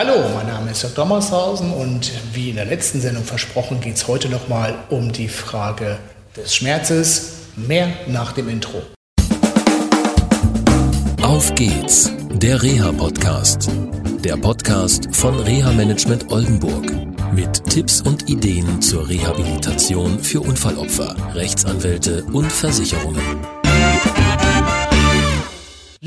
Hallo, mein Name ist Dr. Dommershausen und wie in der letzten Sendung versprochen geht es heute nochmal um die Frage des Schmerzes. Mehr nach dem Intro. Auf geht's, der Reha-Podcast. Der Podcast von Reha Management Oldenburg. Mit Tipps und Ideen zur Rehabilitation für Unfallopfer, Rechtsanwälte und Versicherungen.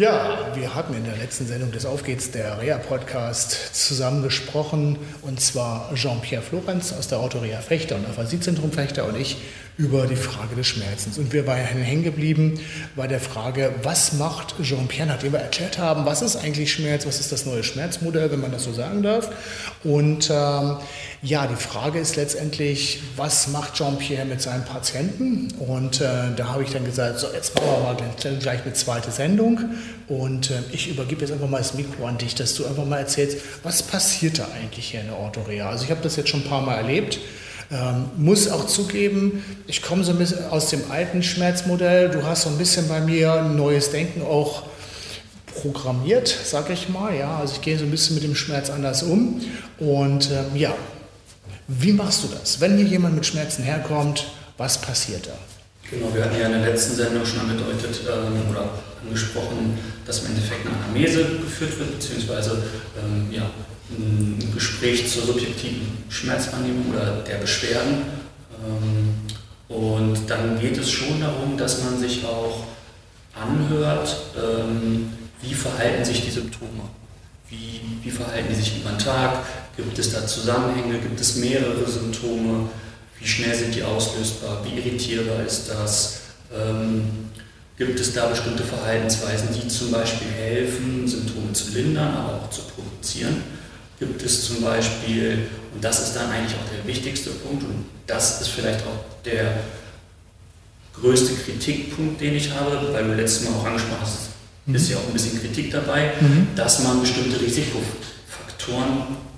Ja, wir hatten in der letzten Sendung des Aufgehts der REA-Podcast zusammen gesprochen, und zwar Jean-Pierre Florenz aus der Autorea Fechter und Aphasiezentrum Fechter und ich über die Frage des Schmerzens. Und wir waren hängen geblieben bei der Frage, was macht Jean-Pierre, nachdem wir erklärt haben, was ist eigentlich Schmerz, was ist das neue Schmerzmodell, wenn man das so sagen darf. Und ähm, ja, die Frage ist letztendlich, was macht Jean-Pierre mit seinen Patienten? Und äh, da habe ich dann gesagt, so jetzt machen wir mal gleich eine zweite Sendung. Und äh, ich übergebe jetzt einfach mal das Mikro an dich, dass du einfach mal erzählst, was passiert da eigentlich hier in der Orthorea? Also ich habe das jetzt schon ein paar Mal erlebt. Ähm, muss auch zugeben, ich komme so ein bisschen aus dem alten Schmerzmodell. Du hast so ein bisschen bei mir ein neues Denken auch programmiert, sag ich mal. Ja, also ich gehe so ein bisschen mit dem Schmerz anders um. Und ähm, ja, wie machst du das? Wenn hier jemand mit Schmerzen herkommt, was passiert da? Genau, wir hatten ja in der letzten Sendung schon angedeutet ähm, oder angesprochen, dass im Endeffekt eine Anamnese geführt wird, beziehungsweise ähm, ja, ein Gespräch zur subjektiven Schmerzwahrnehmung oder der Beschwerden. Ähm, und dann geht es schon darum, dass man sich auch anhört, ähm, wie verhalten sich die Symptome. Wie, wie verhalten die sich über den Tag? Gibt es da Zusammenhänge? Gibt es mehrere Symptome? Wie schnell sind die auslösbar? Wie irritierbar ist das? Ähm, gibt es da bestimmte Verhaltensweisen, die zum Beispiel helfen, Symptome zu lindern, aber auch zu provozieren? Gibt es zum Beispiel, und das ist dann eigentlich auch der wichtigste Punkt, und das ist vielleicht auch der größte Kritikpunkt, den ich habe, weil du letztes Mal auch angesprochen hast, mhm. ist ja auch ein bisschen Kritik dabei, mhm. dass man bestimmte Risikofaktoren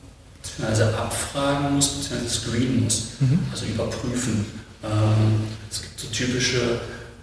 also abfragen muss bzw. screenen muss, mhm. also überprüfen. Ähm, es gibt so typische,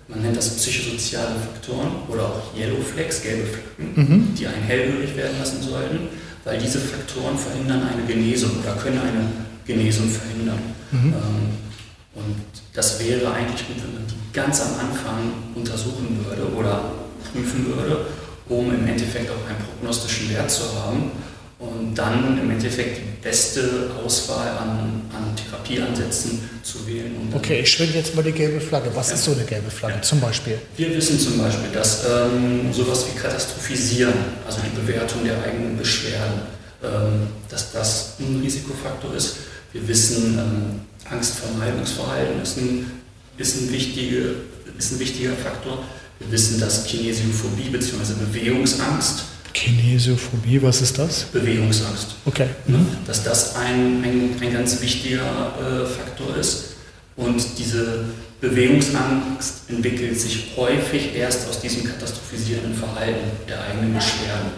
man nennt das psychosoziale Faktoren oder auch Yellow Flags, gelbe Flecken, mhm. die einen hellhörig werden lassen sollten, weil diese Faktoren verhindern eine Genesung oder können eine Genesung verhindern. Mhm. Ähm, und das wäre eigentlich gut, wenn man die ganz am Anfang untersuchen würde oder prüfen würde, um im Endeffekt auch einen prognostischen Wert zu haben und dann im Endeffekt die beste Auswahl an, an Therapieansätzen zu wählen. okay, ich schwinge jetzt mal die gelbe Flagge. Was ja. ist so eine gelbe Flagge ja. zum Beispiel? Wir wissen zum Beispiel, dass ähm, sowas wie Katastrophisieren, also die Bewertung der eigenen Beschwerden, ähm, dass das ein Risikofaktor ist. Wir wissen, ähm, Angstvermeidungsverhalten ist ein, ist, ein wichtige, ist ein wichtiger Faktor. Wir wissen, dass Kinesiophobie bzw. Bewegungsangst Kinesiophobie, was ist das? Bewegungsangst. Okay. Mhm. Dass das ein, ein, ein ganz wichtiger äh, Faktor ist. Und diese Bewegungsangst entwickelt sich häufig erst aus diesem katastrophisierenden Verhalten der eigenen Beschwerden.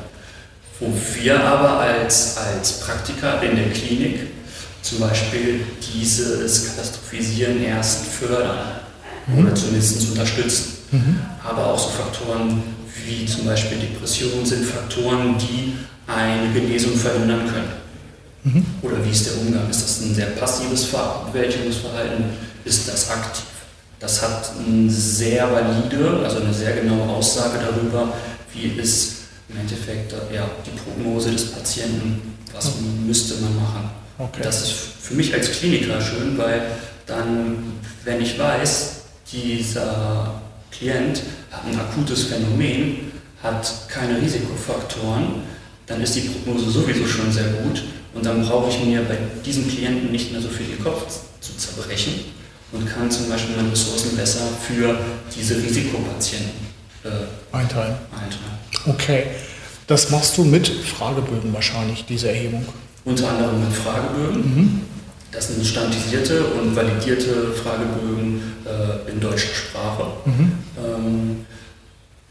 Wo wir aber als, als Praktiker in der Klinik zum Beispiel dieses Katastrophisieren erst fördern mhm. oder zumindest unterstützen. Mhm. Aber auch so Faktoren wie zum Beispiel Depressionen sind Faktoren, die eine Genesung verhindern können. Mhm. Oder wie ist der Umgang? Ist das ein sehr passives Bewältigungsverhalten? Ist das aktiv? Das hat eine sehr valide, also eine sehr genaue Aussage darüber, wie ist im Endeffekt ja, die Prognose des Patienten, was mhm. müsste man machen. Okay. Das ist für mich als Kliniker schön, weil dann, wenn ich weiß, dieser Klient ein akutes Phänomen, hat keine Risikofaktoren, dann ist die Prognose sowieso schon sehr gut und dann brauche ich mir bei diesem Klienten nicht mehr so viel den Kopf zu zerbrechen und kann zum Beispiel meine Ressourcen besser für diese Risikopatienten äh, einteilen. einteilen. Okay, das machst du mit Fragebögen wahrscheinlich, diese Erhebung? Unter anderem mit Fragebögen. Mhm. Das sind standardisierte und validierte Fragebögen äh, in deutscher Sprache. Mhm. Ähm,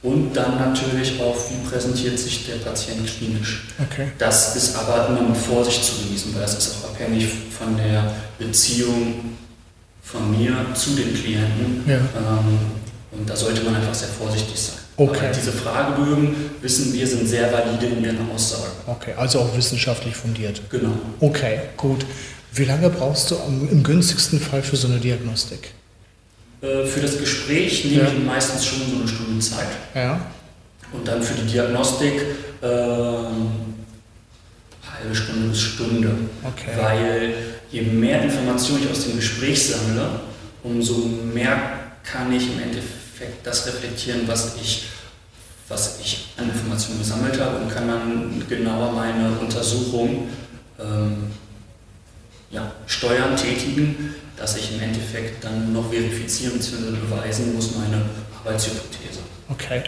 und dann natürlich auch, wie präsentiert sich der Patient klinisch. Okay. Das ist aber immer mit Vorsicht zu genießen, weil das ist auch abhängig von der Beziehung von mir zu den Klienten. Ja. Ähm, und da sollte man einfach sehr vorsichtig sein. Okay. Aber diese Fragebögen, wissen wir, sind sehr valide in ihren Aussagen. Okay, also auch wissenschaftlich fundiert. Genau. Okay, gut. Wie lange brauchst du im günstigsten Fall für so eine Diagnostik? Äh, Für das Gespräch nehme Ja. ich meistens schon so eine Stunde Zeit. Ja, Und dann für die Diagnostik ähm, halbe Stunde bis Stunde. Okay. Weil je mehr Informationen ich aus dem Gespräch sammle, umso mehr kann ich im Endeffekt das reflektieren, was ich, was ich an Informationen gesammelt habe und kann dann genauer meine Untersuchung ähm, ja, steuern, tätigen, dass ich im Endeffekt dann noch verifizieren bzw. beweisen muss meine Arbeitshypothese. okay.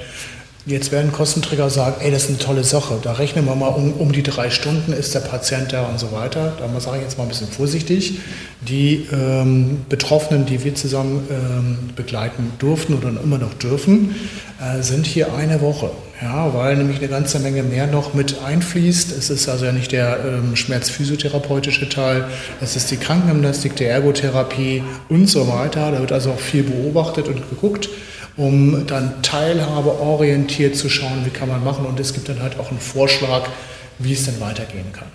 Jetzt werden Kostenträger sagen, ey, das ist eine tolle Sache. Da rechnen wir mal um, um die drei Stunden, ist der Patient da und so weiter. Da sage ich jetzt mal ein bisschen vorsichtig. Die ähm, Betroffenen, die wir zusammen ähm, begleiten durften oder immer noch dürfen, äh, sind hier eine Woche. Ja, weil nämlich eine ganze Menge mehr noch mit einfließt. Es ist also ja nicht der ähm, schmerzphysiotherapeutische Teil, es ist die Krankengymnastik, die Ergotherapie und so weiter. Da wird also auch viel beobachtet und geguckt um dann teilhabeorientiert zu schauen, wie kann man machen. Und es gibt dann halt auch einen Vorschlag, wie es dann weitergehen kann.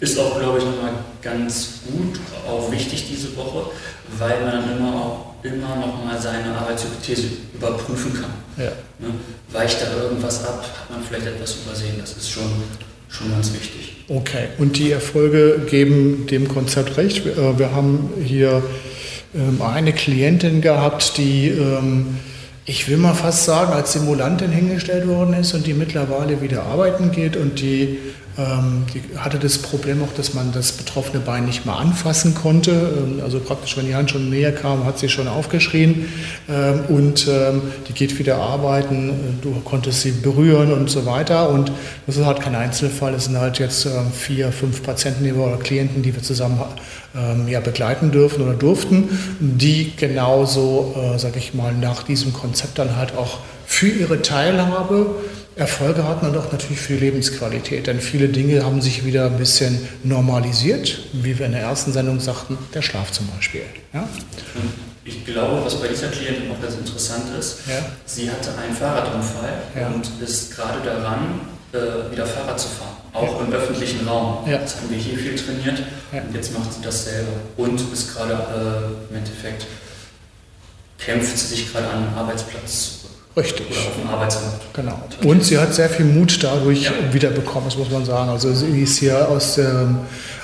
Ist auch, glaube ich, nochmal ganz gut, auch wichtig diese Woche, weil man dann immer auch immer noch mal seine Arbeitshypothese überprüfen kann. Ja. Ne? Weicht da irgendwas ab, hat man vielleicht etwas übersehen, das ist schon, schon ganz wichtig. Okay, und die Erfolge geben dem Konzept recht. Wir, äh, haben hier ähm, eine Klientin gehabt, die, ähm, ich will mal fast sagen, als Simulantin hingestellt worden ist und die mittlerweile wieder arbeiten geht und die, ähm, die hatte das Problem auch, dass man das betroffene Bein nicht mehr anfassen konnte. Ähm, Also praktisch, wenn die Hand schon näher kam, hat sie schon aufgeschrien ähm, und ähm, die geht wieder arbeiten. Du konntest sie berühren und so weiter und das ist halt kein Einzelfall. Es sind halt jetzt ähm, vier, fünf Patienten oder Klienten, die wir zusammen ähm, ja, begleiten dürfen oder durften, die genauso, äh, sage ich mal, nach diesem Konzept dann halt auch für ihre Teilhabe Erfolge hatten und auch natürlich für die Lebensqualität. Denn viele Dinge haben sich wieder ein bisschen normalisiert, wie wir in der ersten Sendung sagten, der Schlaf zum Beispiel. Ja? Ich glaube, was bei dieser Klientin auch ganz interessant ist, Ja. sie hatte einen Fahrradunfall Ja. und ist gerade daran, äh, wieder Fahrrad zu fahren, auch im öffentlichen Raum. Ja. Das haben wir hier viel trainiert Ja. und jetzt macht sie das selber und ist gerade äh, im Endeffekt, kämpft sie sich gerade an den Arbeitsplatz zurück Richtig. oder auf dem Arbeitsmarkt. Genau. Und sie hat sehr viel Mut dadurch Ja. wiederbekommen, das muss man sagen. Also sie ist hier aus der,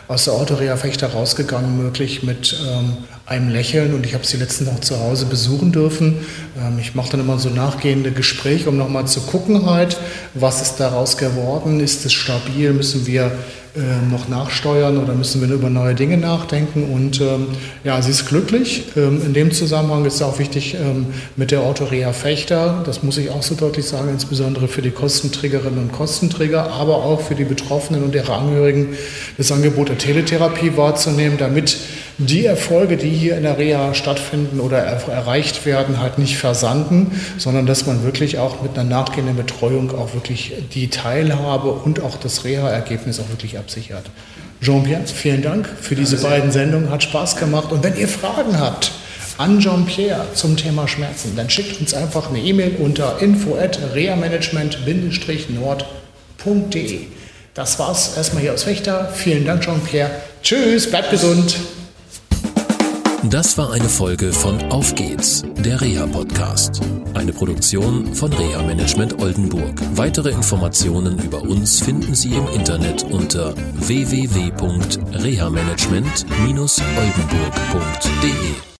aus der Autoreha-Fechter rausgegangen, möglich mit ähm, einem Lächeln. Und ich habe sie letztens auch zu Hause besuchen dürfen. Ähm, ich mache dann immer so nachgehende Gespräche, um nochmal zu gucken halt, was ist daraus geworden, ist es stabil, müssen wir ähm, noch nachsteuern oder müssen wir über neue Dinge nachdenken. Und ähm, ja, sie ist glücklich. Ähm, in dem Zusammenhang ist es auch wichtig ähm, mit der Autorea Fechter, das muss ich auch so deutlich sagen, insbesondere für die Kostenträgerinnen und Kostenträger, aber auch für die Betroffenen und ihre Angehörigen, das Angebot der Teletherapie wahrzunehmen, damit die Erfolge, die hier in der Reha stattfinden oder er erreicht werden, halt nicht versanden, sondern dass man wirklich auch mit einer nachgehenden Betreuung auch wirklich die Teilhabe und auch das Reha-Ergebnis auch wirklich absichert. Jean-Pierre, vielen Dank für diese beiden Sendungen, hat Spaß gemacht. Und wenn ihr Fragen habt an Jean-Pierre zum Thema Schmerzen, dann schickt uns einfach eine E-Mail unter info at reamanagement-nord.de. Das war's erstmal hier aus Fechter. Vielen Dank, Jean-Pierre. Tschüss, bleibt gesund. Das war eine Folge von Auf geht's, der Reha-Podcast. Eine Produktion von Reha Management Oldenburg. Weitere Informationen über uns finden Sie im Internet unter www.rehamanagement-oldenburg.de.